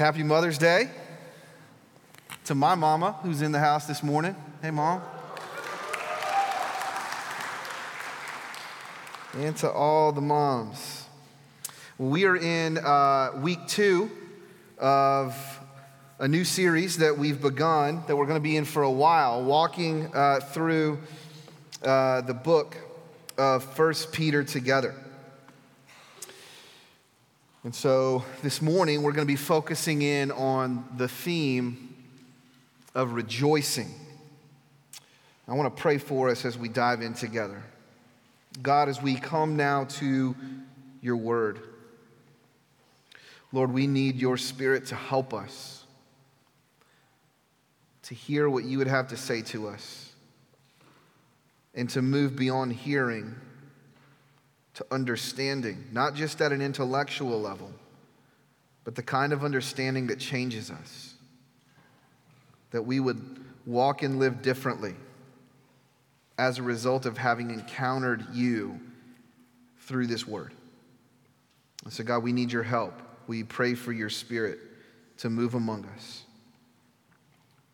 Happy Mother's Day to my mama who's in the house this morning. Hey, mom. And to all the moms. We are in uh, week two of a new series that we've begun that we're going to be in for a while, walking uh, through uh, the book of First Peter together. And so this morning we're going to be focusing in on the theme of rejoicing. I want to pray for us as we dive in together. God, as we come now to your word, Lord, we need your spirit to help us to hear what you would have to say to us and to move beyond hearing to understanding, not just at an intellectual level, but the kind of understanding that changes us. That we would walk and live differently as a result of having encountered you through this word. so, God, we need your help. We pray for your spirit to move among us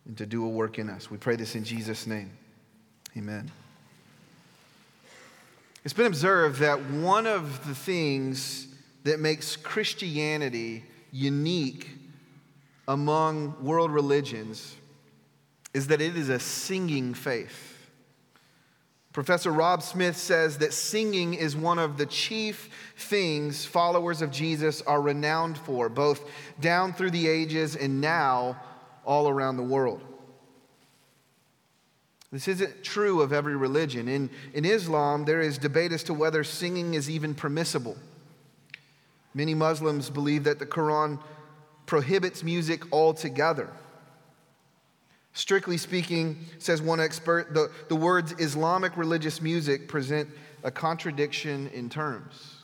and to do a work in us. We pray this in Jesus' name. Amen. It's been observed that one of the things that makes Christianity unique among world religions is that it is a singing faith. Professor Rob Smith says that singing is one of the chief things followers of Jesus are renowned for, both down through the ages and now all around the world. This isn't true of every religion. In, in Islam, there is debate as to whether singing is even permissible. Many Muslims believe that the Quran prohibits music altogether. Strictly speaking, says one expert, the, the words Islamic religious music present a contradiction in terms.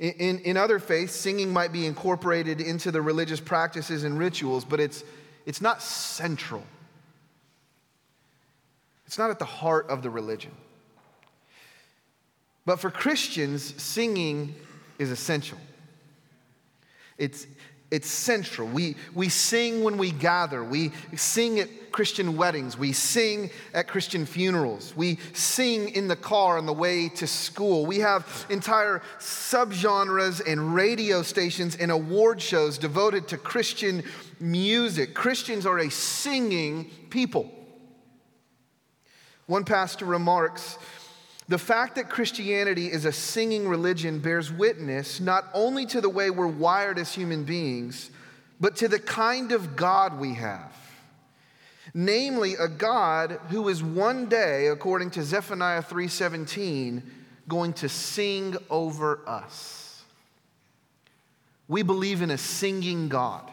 In, in, in, other faiths, singing might be incorporated into the religious practices and rituals, but it's, it's not central. It's not at the heart of the religion. But for Christians, singing is essential. It's, it's central. We, we sing when we gather. We sing at Christian weddings. We sing at Christian funerals. We sing in the car on the way to school. We have entire subgenres and radio stations and award shows devoted to Christian music. Christians are a singing people. One pastor remarks the fact that Christianity is a singing religion bears witness not only to the way we're wired as human beings, but to the kind of God we have. Namely, a God who is one day, according to Zephaniah 3:17, going to sing over us. We believe in a singing God,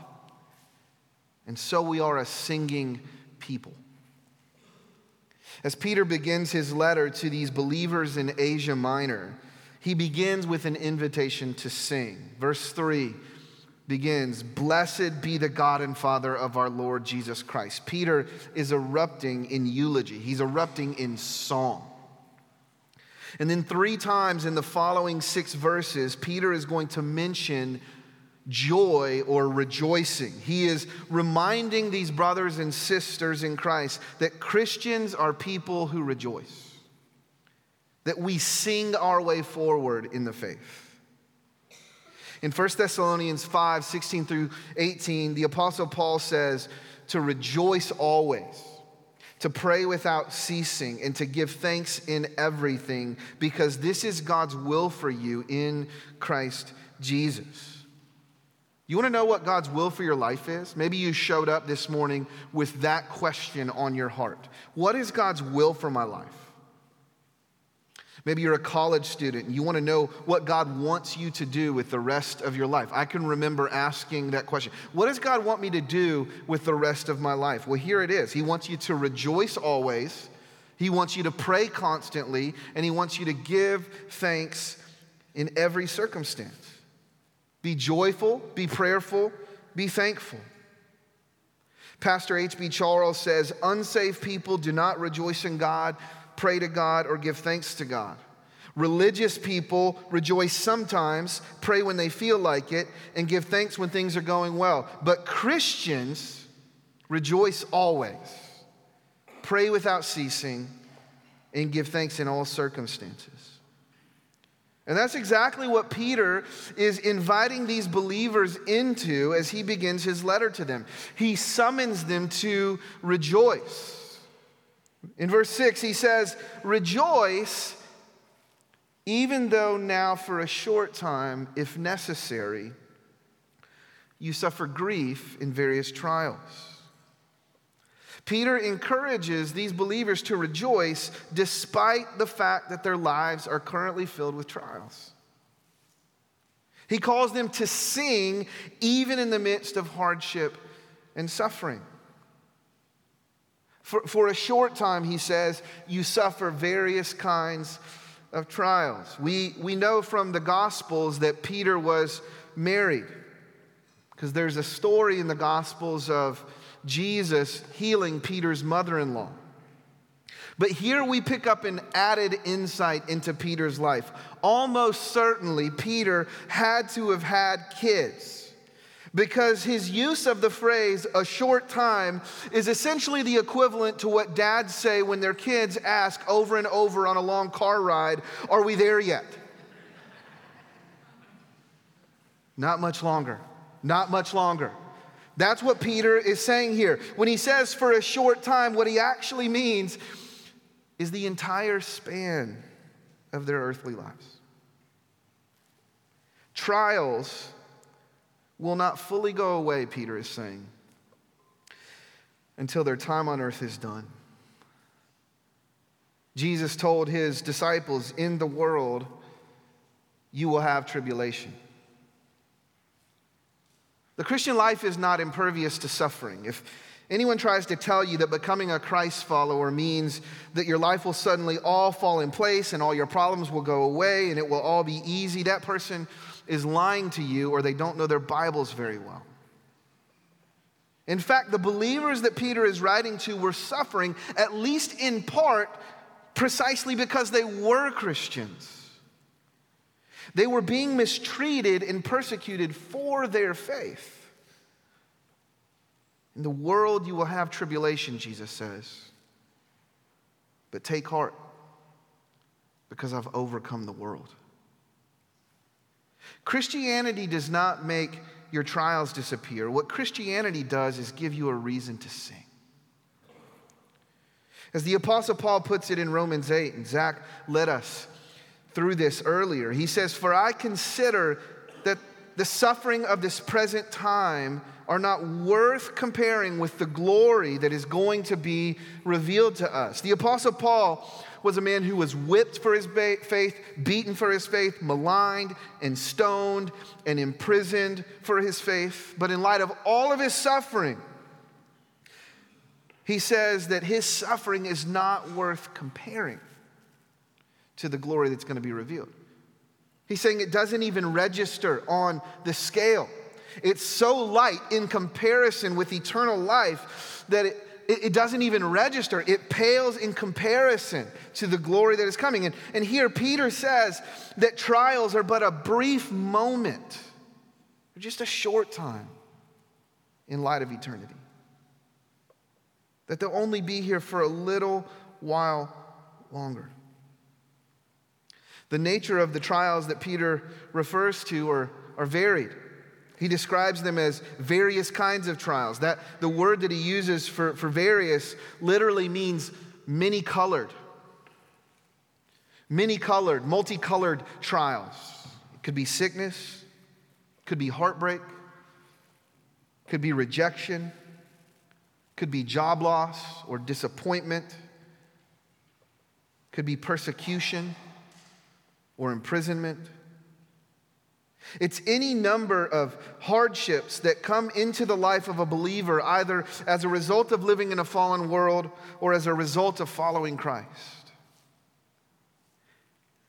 and so we are a singing people. As Peter begins his letter to these believers in Asia Minor, he begins with an invitation to sing. Verse 3 begins Blessed be the God and Father of our Lord Jesus Christ. Peter is erupting in eulogy, he's erupting in song. And then, three times in the following six verses, Peter is going to mention joy or rejoicing. He is reminding these brothers and sisters in Christ that Christians are people who rejoice, that we sing our way forward in the faith. In 1 Thessalonians 5 16 through 18, the Apostle Paul says to rejoice always, to pray without ceasing, and to give thanks in everything, because this is God's will for you in Christ Jesus. You want to know what God's will for your life is? Maybe you showed up this morning with that question on your heart. What is God's will for my life? Maybe you're a college student and you want to know what God wants you to do with the rest of your life. I can remember asking that question What does God want me to do with the rest of my life? Well, here it is. He wants you to rejoice always, He wants you to pray constantly, and He wants you to give thanks in every circumstance. Be joyful, be prayerful, be thankful. Pastor H.B. Charles says, Unsaved people do not rejoice in God, pray to God, or give thanks to God. Religious people rejoice sometimes, pray when they feel like it, and give thanks when things are going well. But Christians rejoice always, pray without ceasing, and give thanks in all circumstances. And that's exactly what Peter is inviting these believers into as he begins his letter to them. He summons them to rejoice. In verse 6, he says, Rejoice even though now for a short time, if necessary, you suffer grief in various trials. Peter encourages these believers to rejoice despite the fact that their lives are currently filled with trials. He calls them to sing even in the midst of hardship and suffering. For, for a short time, he says, you suffer various kinds of trials. We, we know from the Gospels that Peter was married because there's a story in the Gospels of Jesus healing Peter's mother in law. But here we pick up an added insight into Peter's life. Almost certainly, Peter had to have had kids because his use of the phrase a short time is essentially the equivalent to what dads say when their kids ask over and over on a long car ride, Are we there yet? Not much longer. Not much longer. That's what Peter is saying here. When he says for a short time, what he actually means is the entire span of their earthly lives. Trials will not fully go away, Peter is saying, until their time on earth is done. Jesus told his disciples, In the world, you will have tribulation. The Christian life is not impervious to suffering. If anyone tries to tell you that becoming a Christ follower means that your life will suddenly all fall in place and all your problems will go away and it will all be easy, that person is lying to you or they don't know their Bibles very well. In fact, the believers that Peter is writing to were suffering, at least in part, precisely because they were Christians. They were being mistreated and persecuted for their faith. In the world, you will have tribulation, Jesus says. But take heart, because I've overcome the world. Christianity does not make your trials disappear. What Christianity does is give you a reason to sing. As the Apostle Paul puts it in Romans 8, and Zach led us through this earlier, he says, For I consider that the suffering of this present time are not worth comparing with the glory that is going to be revealed to us. The Apostle Paul was a man who was whipped for his faith, beaten for his faith, maligned and stoned and imprisoned for his faith. But in light of all of his suffering, he says that his suffering is not worth comparing to the glory that's going to be revealed. He's saying it doesn't even register on the scale. It's so light in comparison with eternal life that it, it, doesn't even register. It pales in comparison to the glory that is coming. And, and here Peter says that trials are but a brief moment, just a short time in light of eternity. That they'll only be here for a little while longer. The nature of the trials that Peter refers to are, are varied. He describes them as various kinds of trials. That the word that he uses for, for various literally means many colored. Many colored, multicolored trials. It could be sickness, could be heartbreak, could be rejection, could be job loss or disappointment, could be persecution or imprisonment it's any number of hardships that come into the life of a believer, either as a result of living in a fallen world or as a result of following Christ.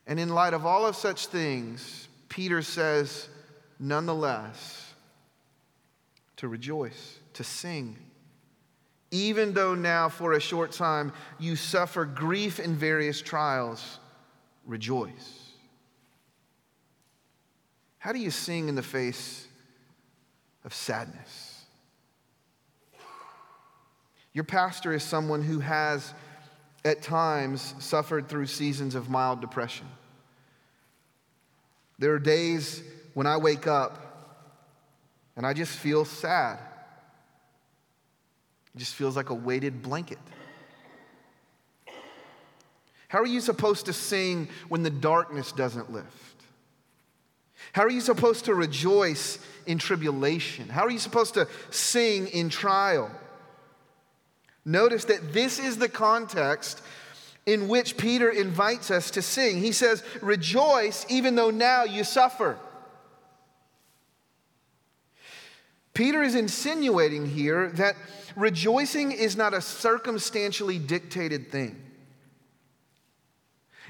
And in light of all of such things, Peter says, nonetheless, to rejoice, to sing. Even though now, for a short time, you suffer grief in various trials, rejoice. How do you sing in the face of sadness? Your pastor is someone who has, at times, suffered through seasons of mild depression. There are days when I wake up and I just feel sad. It just feels like a weighted blanket. How are you supposed to sing when the darkness doesn't lift? How are you supposed to rejoice in tribulation? How are you supposed to sing in trial? Notice that this is the context in which Peter invites us to sing. He says, Rejoice even though now you suffer. Peter is insinuating here that rejoicing is not a circumstantially dictated thing.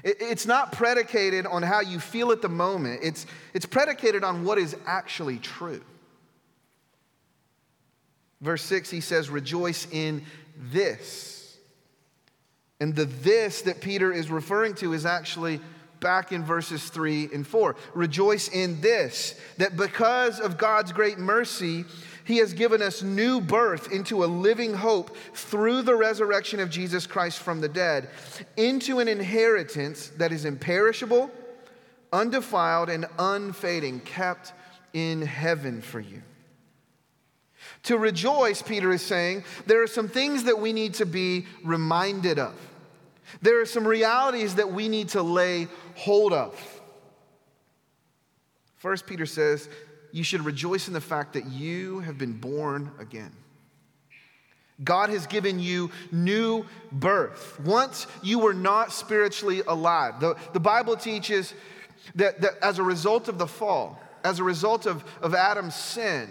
It's not predicated on how you feel at the moment, it's, it's predicated on what is actually true. Verse 6, he says, Rejoice in this. And the this that Peter is referring to is actually back in verses 3 and 4. Rejoice in this, that because of God's great mercy, he has given us new birth into a living hope through the resurrection of Jesus Christ from the dead, into an inheritance that is imperishable, undefiled, and unfading, kept in heaven for you. To rejoice, Peter is saying, there are some things that we need to be reminded of. There are some realities that we need to lay hold of. First, Peter says, you should rejoice in the fact that you have been born again. God has given you new birth. Once you were not spiritually alive. The, the Bible teaches that, that as a result of the fall, as a result of, of Adam's sin,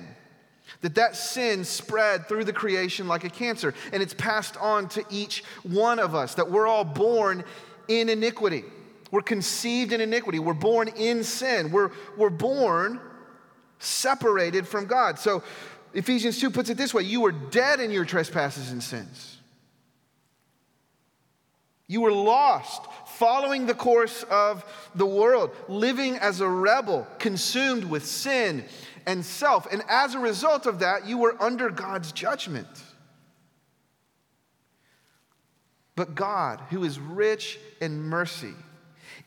that that sin spread through the creation like a cancer and it's passed on to each one of us that we're all born in iniquity we're conceived in iniquity we're born in sin we're, we're born separated from God. So Ephesians 2 puts it this way you were dead in your trespasses and sins. You were lost, following the course of the world, living as a rebel, consumed with sin and self. And as a result of that, you were under God's judgment. But God, who is rich in mercy,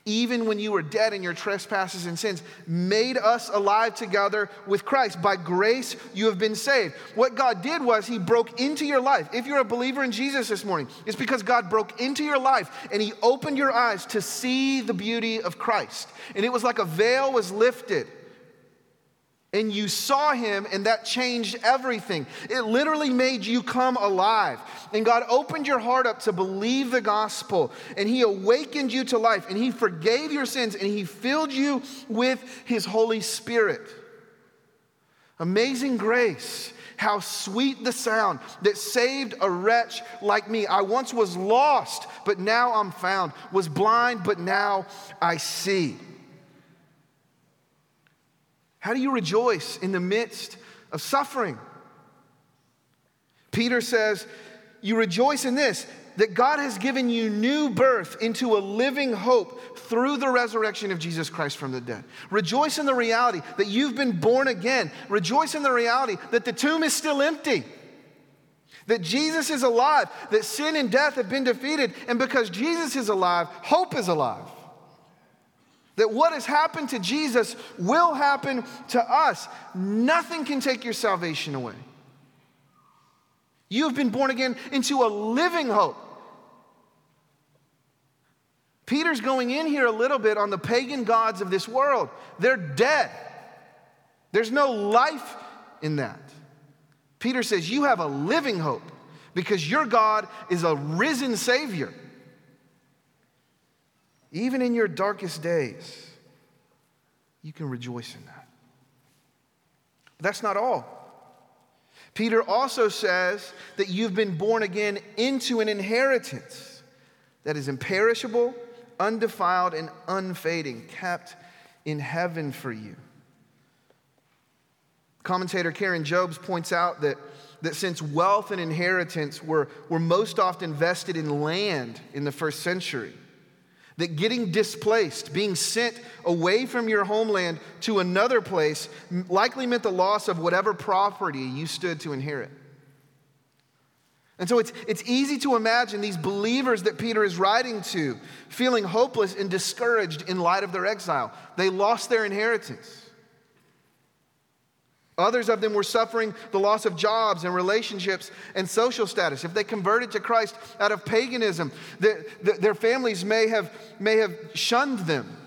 even when you were dead in your trespasses and sins, made us alive together with Christ. By grace, you have been saved. What God did was He broke into your life. If you're a believer in Jesus this morning, it's because God broke into your life and He opened your eyes to see the beauty of Christ. And it was like a veil was lifted and you saw him, and that changed everything. It literally made you come alive. And God opened your heart up to believe the gospel, and he awakened you to life, and he forgave your sins, and he filled you with his Holy Spirit. Amazing grace. How sweet the sound that saved a wretch like me. I once was lost, but now I'm found, was blind, but now I see. How do you rejoice in the midst of suffering? Peter says, You rejoice in this, that God has given you new birth into a living hope through the resurrection of Jesus Christ from the dead. Rejoice in the reality that you've been born again. Rejoice in the reality that the tomb is still empty. That Jesus is alive, that sin and death have been defeated, and because Jesus is alive, hope is alive. That what has happened to Jesus will happen to us. Nothing can take your salvation away. You have been born again into a living hope. Peter's going in here a little bit on the pagan gods of this world. They're dead, there's no life in that. Peter says, You have a living hope because your God is a risen Savior. Even in your darkest days, you can rejoice in that. But that's not all. Peter also says that you've been born again into an inheritance that is imperishable, undefiled, and unfading, kept in heaven for you. Commentator Karen Jobes points out that, that since wealth and inheritance were, were most often vested in land in the first century, That getting displaced, being sent away from your homeland to another place, likely meant the loss of whatever property you stood to inherit. And so it's, it's easy to imagine these believers that Peter is writing to feeling hopeless and discouraged in light of their exile. They lost their inheritance. Others of them were suffering the loss of jobs and relationships and social status. If they converted to Christ out of paganism, the, the, their families may have, may have shunned them.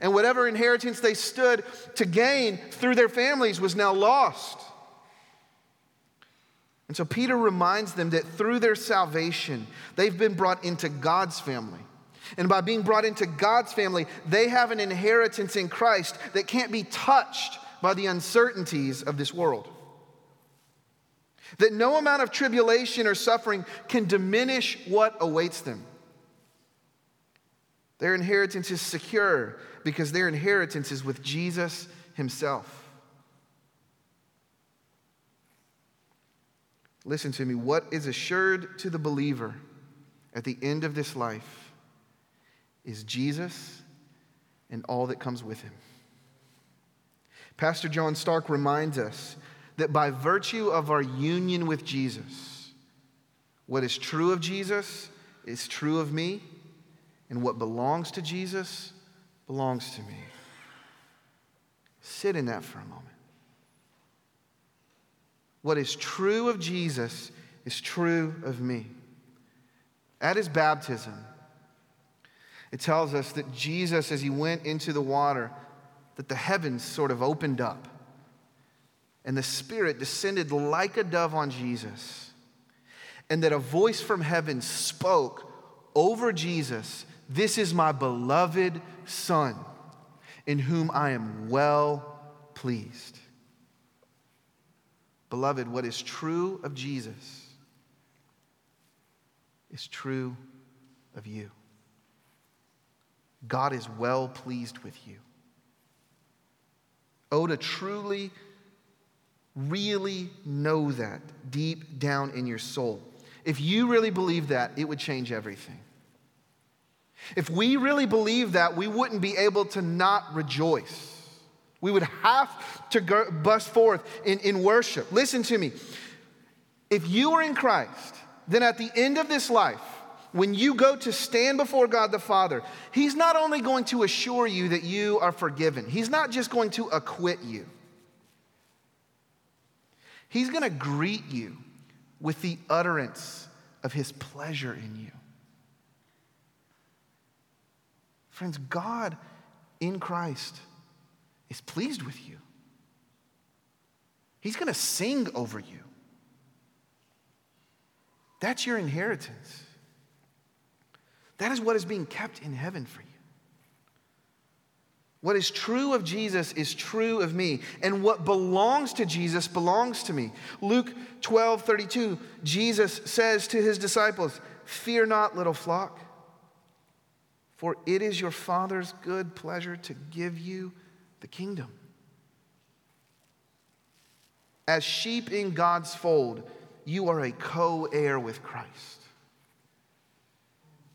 And whatever inheritance they stood to gain through their families was now lost. And so Peter reminds them that through their salvation, they've been brought into God's family. And by being brought into God's family, they have an inheritance in Christ that can't be touched by the uncertainties of this world. That no amount of tribulation or suffering can diminish what awaits them. Their inheritance is secure because their inheritance is with Jesus Himself. Listen to me. What is assured to the believer at the end of this life is Jesus and all that comes with Him. Pastor John Starke reminds us that by virtue of our union with Jesus, what is true of Jesus is true of me, and what belongs to Jesus belongs to me. Sit in that for a moment. What is true of Jesus is true of me. At his baptism, it tells us that Jesus, as he went into the water, that the heavens sort of opened up and the Spirit descended like a dove on Jesus, and that a voice from heaven spoke over Jesus This is my beloved Son, in whom I am well pleased. Beloved, what is true of Jesus is true of you. God is well pleased with you. Oh, to truly, really know that deep down in your soul. If you really believe that, it would change everything. If we really believe that, we wouldn't be able to not rejoice. We would have to go, bust forth in, in worship. Listen to me. If you are in Christ, then at the end of this life, when you go to stand before God the Father, He's not only going to assure you that you are forgiven, He's not just going to acquit you. He's going to greet you with the utterance of His pleasure in you. Friends, God in Christ is pleased with you. He's going to sing over you. That's your inheritance. That is what is being kept in heaven for you. What is true of Jesus is true of me, and what belongs to Jesus belongs to me. Luke 12 32, Jesus says to his disciples, Fear not, little flock, for it is your Father's good pleasure to give you the kingdom. As sheep in God's fold, you are a co heir with Christ.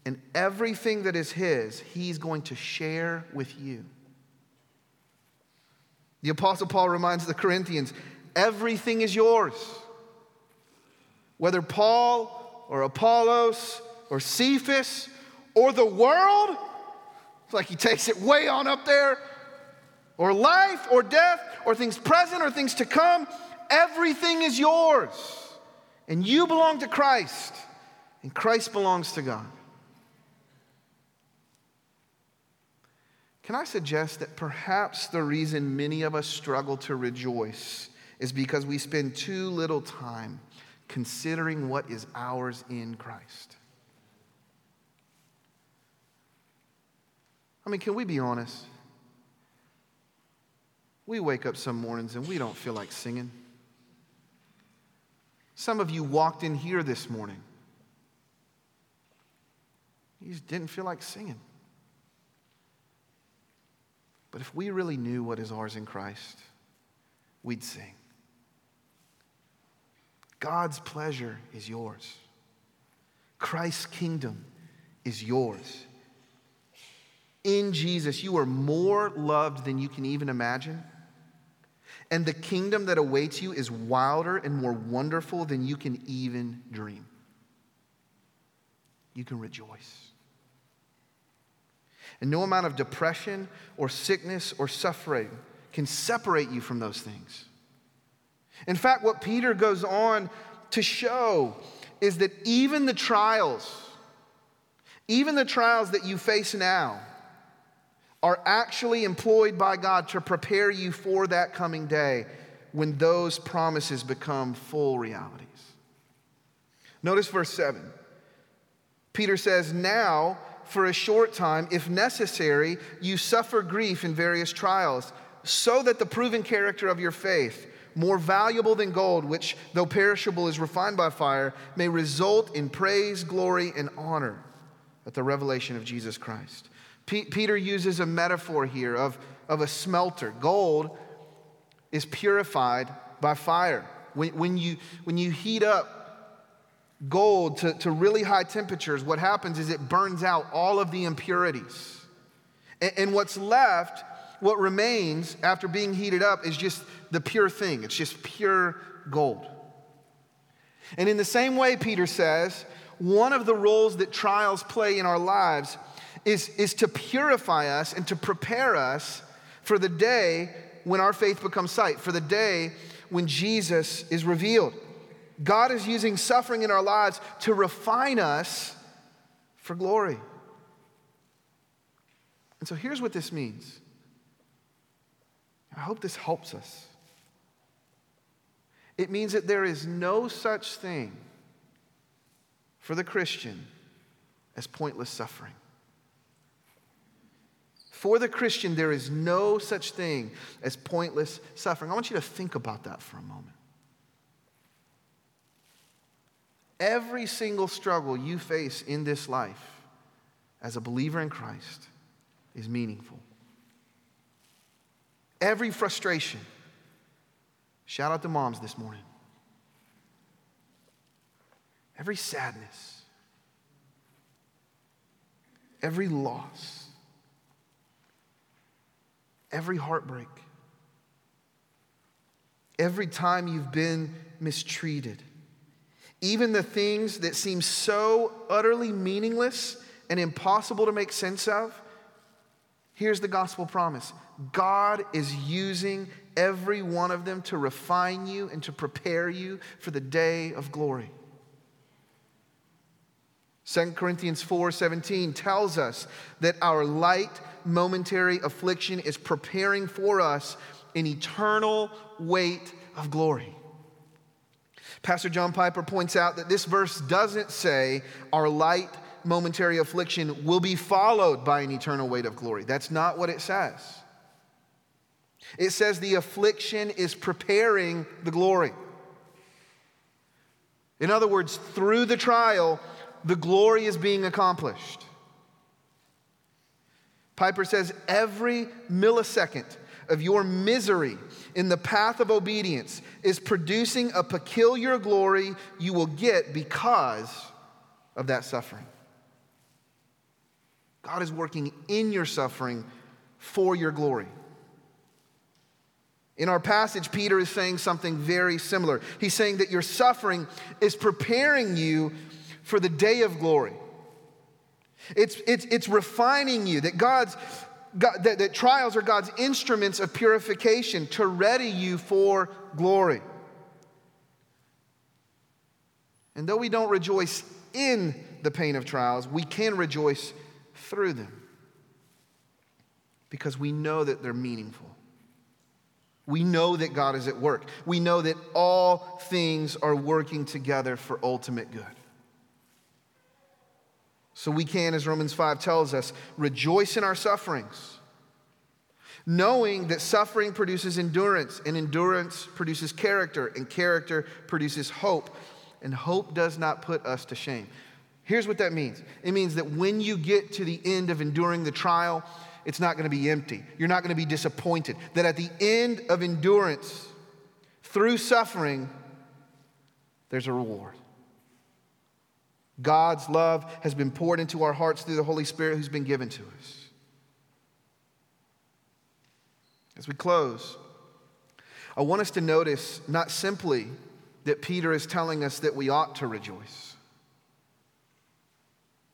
And everything that is His, He's going to share with you. The Apostle Paul reminds the Corinthians everything is yours. Whether Paul or Apollos or Cephas or the world, it's like he takes it way on up there, or life or death or things present or things to come, everything is yours. And you belong to Christ, and Christ belongs to God. Can I suggest that perhaps the reason many of us struggle to rejoice is because we spend too little time considering what is ours in Christ? I mean, can we be honest? We wake up some mornings and we don't feel like singing. Some of you walked in here this morning. You just didn't feel like singing. But if we really knew what is ours in Christ, we'd sing. God's pleasure is yours. Christ's kingdom is yours. In Jesus, you are more loved than you can even imagine. And the kingdom that awaits you is wilder and more wonderful than you can even dream. You can rejoice. And no amount of depression or sickness or suffering can separate you from those things. In fact, what Peter goes on to show is that even the trials, even the trials that you face now, are actually employed by God to prepare you for that coming day when those promises become full realities. Notice verse 7. Peter says, Now, for a short time, if necessary, you suffer grief in various trials, so that the proven character of your faith, more valuable than gold, which, though perishable, is refined by fire, may result in praise, glory, and honor at the revelation of Jesus Christ. P- Peter uses a metaphor here of, of a smelter. Gold is purified by fire. When, when, you, when you heat up gold to, to really high temperatures, what happens is it burns out all of the impurities. And, and what's left, what remains after being heated up, is just the pure thing. It's just pure gold. And in the same way, Peter says, one of the roles that trials play in our lives is, is to purify us and to prepare us for the day when our faith becomes sight, for the day when Jesus is revealed. God is using suffering in our lives to refine us for glory. And so here's what this means. I hope this helps us. It means that there is no such thing for the Christian as pointless suffering. For the Christian, there is no such thing as pointless suffering. I want you to think about that for a moment. Every single struggle you face in this life as a believer in Christ is meaningful. Every frustration. Shout out to moms this morning. Every sadness. Every loss. Every heartbreak. Every time you've been mistreated even the things that seem so utterly meaningless and impossible to make sense of, here's the gospel promise God is using every one of them to refine you and to prepare you for the day of glory. 2 Corinthians 4:17 tells us that our light momentary affliction is preparing for us an eternal weight of glory. Pastor John Piper points out that this verse doesn't say our light momentary affliction will be followed by an eternal weight of glory. That's not what it says. It says the affliction is preparing the glory. In other words, through the trial, the glory is being accomplished. Piper says every millisecond of your misery in the path of obedience is producing a peculiar glory you will get because of that suffering. God is working in your suffering for your glory. In our passage, Peter is saying something very similar. He's saying that your suffering is preparing you for the day of glory. It's, it's, it's refining you, that God's God, that, that trials are God's instruments of purification to ready you for glory. And though we don't rejoice in the pain of trials, we can rejoice through them because we know that they're meaningful. We know that God is at work. We know that all things are working together for ultimate good. So we can, as Romans 5 tells us, rejoice in our sufferings, knowing that suffering produces endurance, and endurance produces character, and character produces hope, and hope does not put us to shame. Here's what that means it means that when you get to the end of enduring the trial, it's not going to be empty. You're not going to be disappointed. That at the end of endurance, through suffering, there's a reward. God's love has been poured into our hearts through the Holy Spirit who's been given to us. As we close, I want us to notice not simply that Peter is telling us that we ought to rejoice.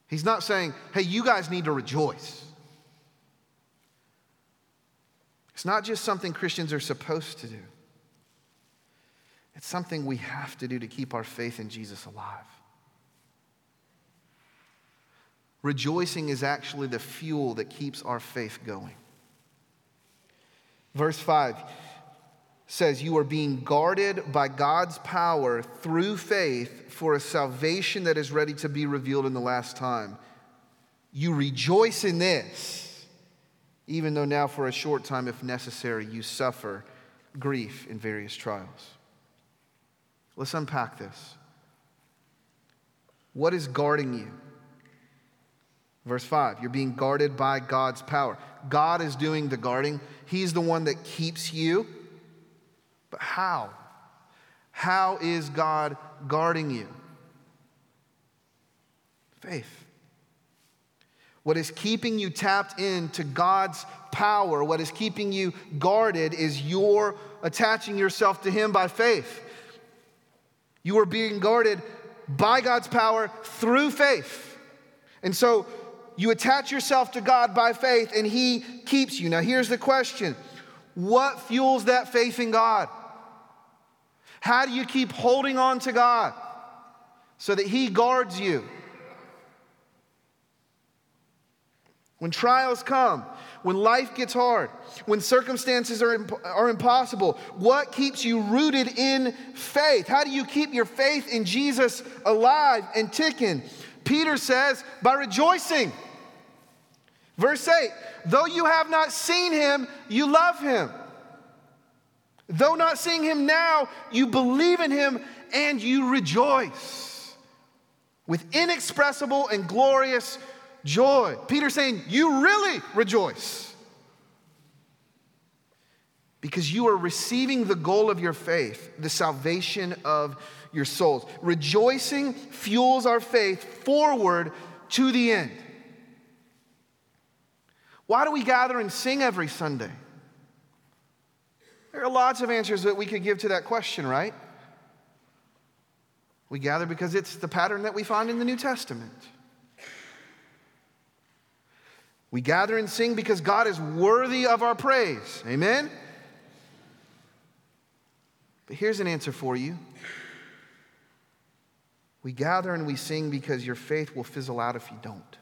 He's not saying, hey, you guys need to rejoice. It's not just something Christians are supposed to do, it's something we have to do to keep our faith in Jesus alive. Rejoicing is actually the fuel that keeps our faith going. Verse 5 says, You are being guarded by God's power through faith for a salvation that is ready to be revealed in the last time. You rejoice in this, even though now for a short time, if necessary, you suffer grief in various trials. Let's unpack this. What is guarding you? Verse 5, you're being guarded by God's power. God is doing the guarding, He's the one that keeps you. But how? How is God guarding you? Faith. What is keeping you tapped into God's power, what is keeping you guarded, is your attaching yourself to Him by faith. You are being guarded by God's power through faith. And so you attach yourself to God by faith, and He keeps you. Now, here's the question What fuels that faith in God? How do you keep holding on to God so that He guards you? When trials come, when life gets hard, when circumstances are, imp- are impossible, what keeps you rooted in faith? How do you keep your faith in Jesus alive and ticking? Peter says, by rejoicing. Verse 8, though you have not seen him, you love him. Though not seeing him now, you believe in him and you rejoice with inexpressible and glorious joy. Peter saying, You really rejoice because you are receiving the goal of your faith, the salvation of your souls. Rejoicing fuels our faith forward to the end. Why do we gather and sing every Sunday? There are lots of answers that we could give to that question, right? We gather because it's the pattern that we find in the New Testament. We gather and sing because God is worthy of our praise. Amen? But here's an answer for you. We gather and we sing because your faith will fizzle out if you don't.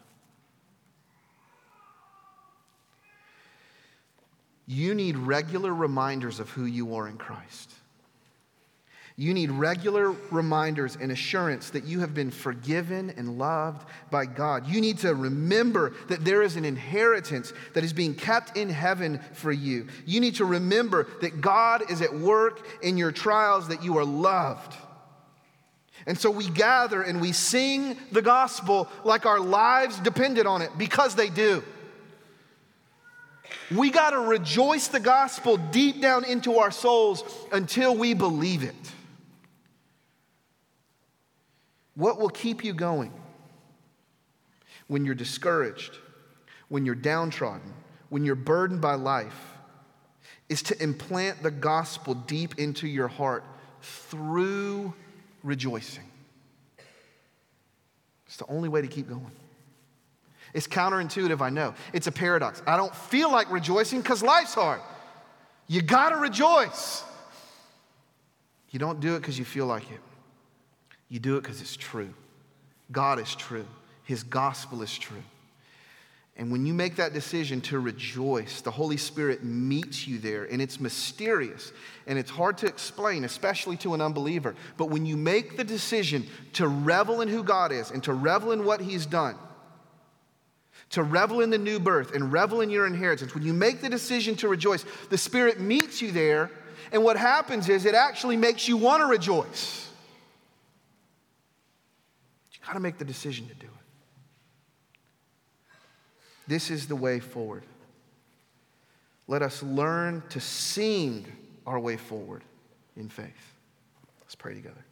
You need regular reminders of who you are in Christ. You need regular reminders and assurance that you have been forgiven and loved by God. You need to remember that there is an inheritance that is being kept in heaven for you. You need to remember that God is at work in your trials, that you are loved. And so we gather and we sing the gospel like our lives depended on it because they do. We got to rejoice the gospel deep down into our souls until we believe it. What will keep you going when you're discouraged, when you're downtrodden, when you're burdened by life, is to implant the gospel deep into your heart through rejoicing. It's the only way to keep going. It's counterintuitive, I know. It's a paradox. I don't feel like rejoicing because life's hard. You got to rejoice. You don't do it because you feel like it. You do it because it's true. God is true, His gospel is true. And when you make that decision to rejoice, the Holy Spirit meets you there, and it's mysterious and it's hard to explain, especially to an unbeliever. But when you make the decision to revel in who God is and to revel in what He's done, to revel in the new birth and revel in your inheritance, when you make the decision to rejoice, the Spirit meets you there, and what happens is it actually makes you want to rejoice. Got to make the decision to do it. This is the way forward. Let us learn to sing our way forward in faith. Let's pray together.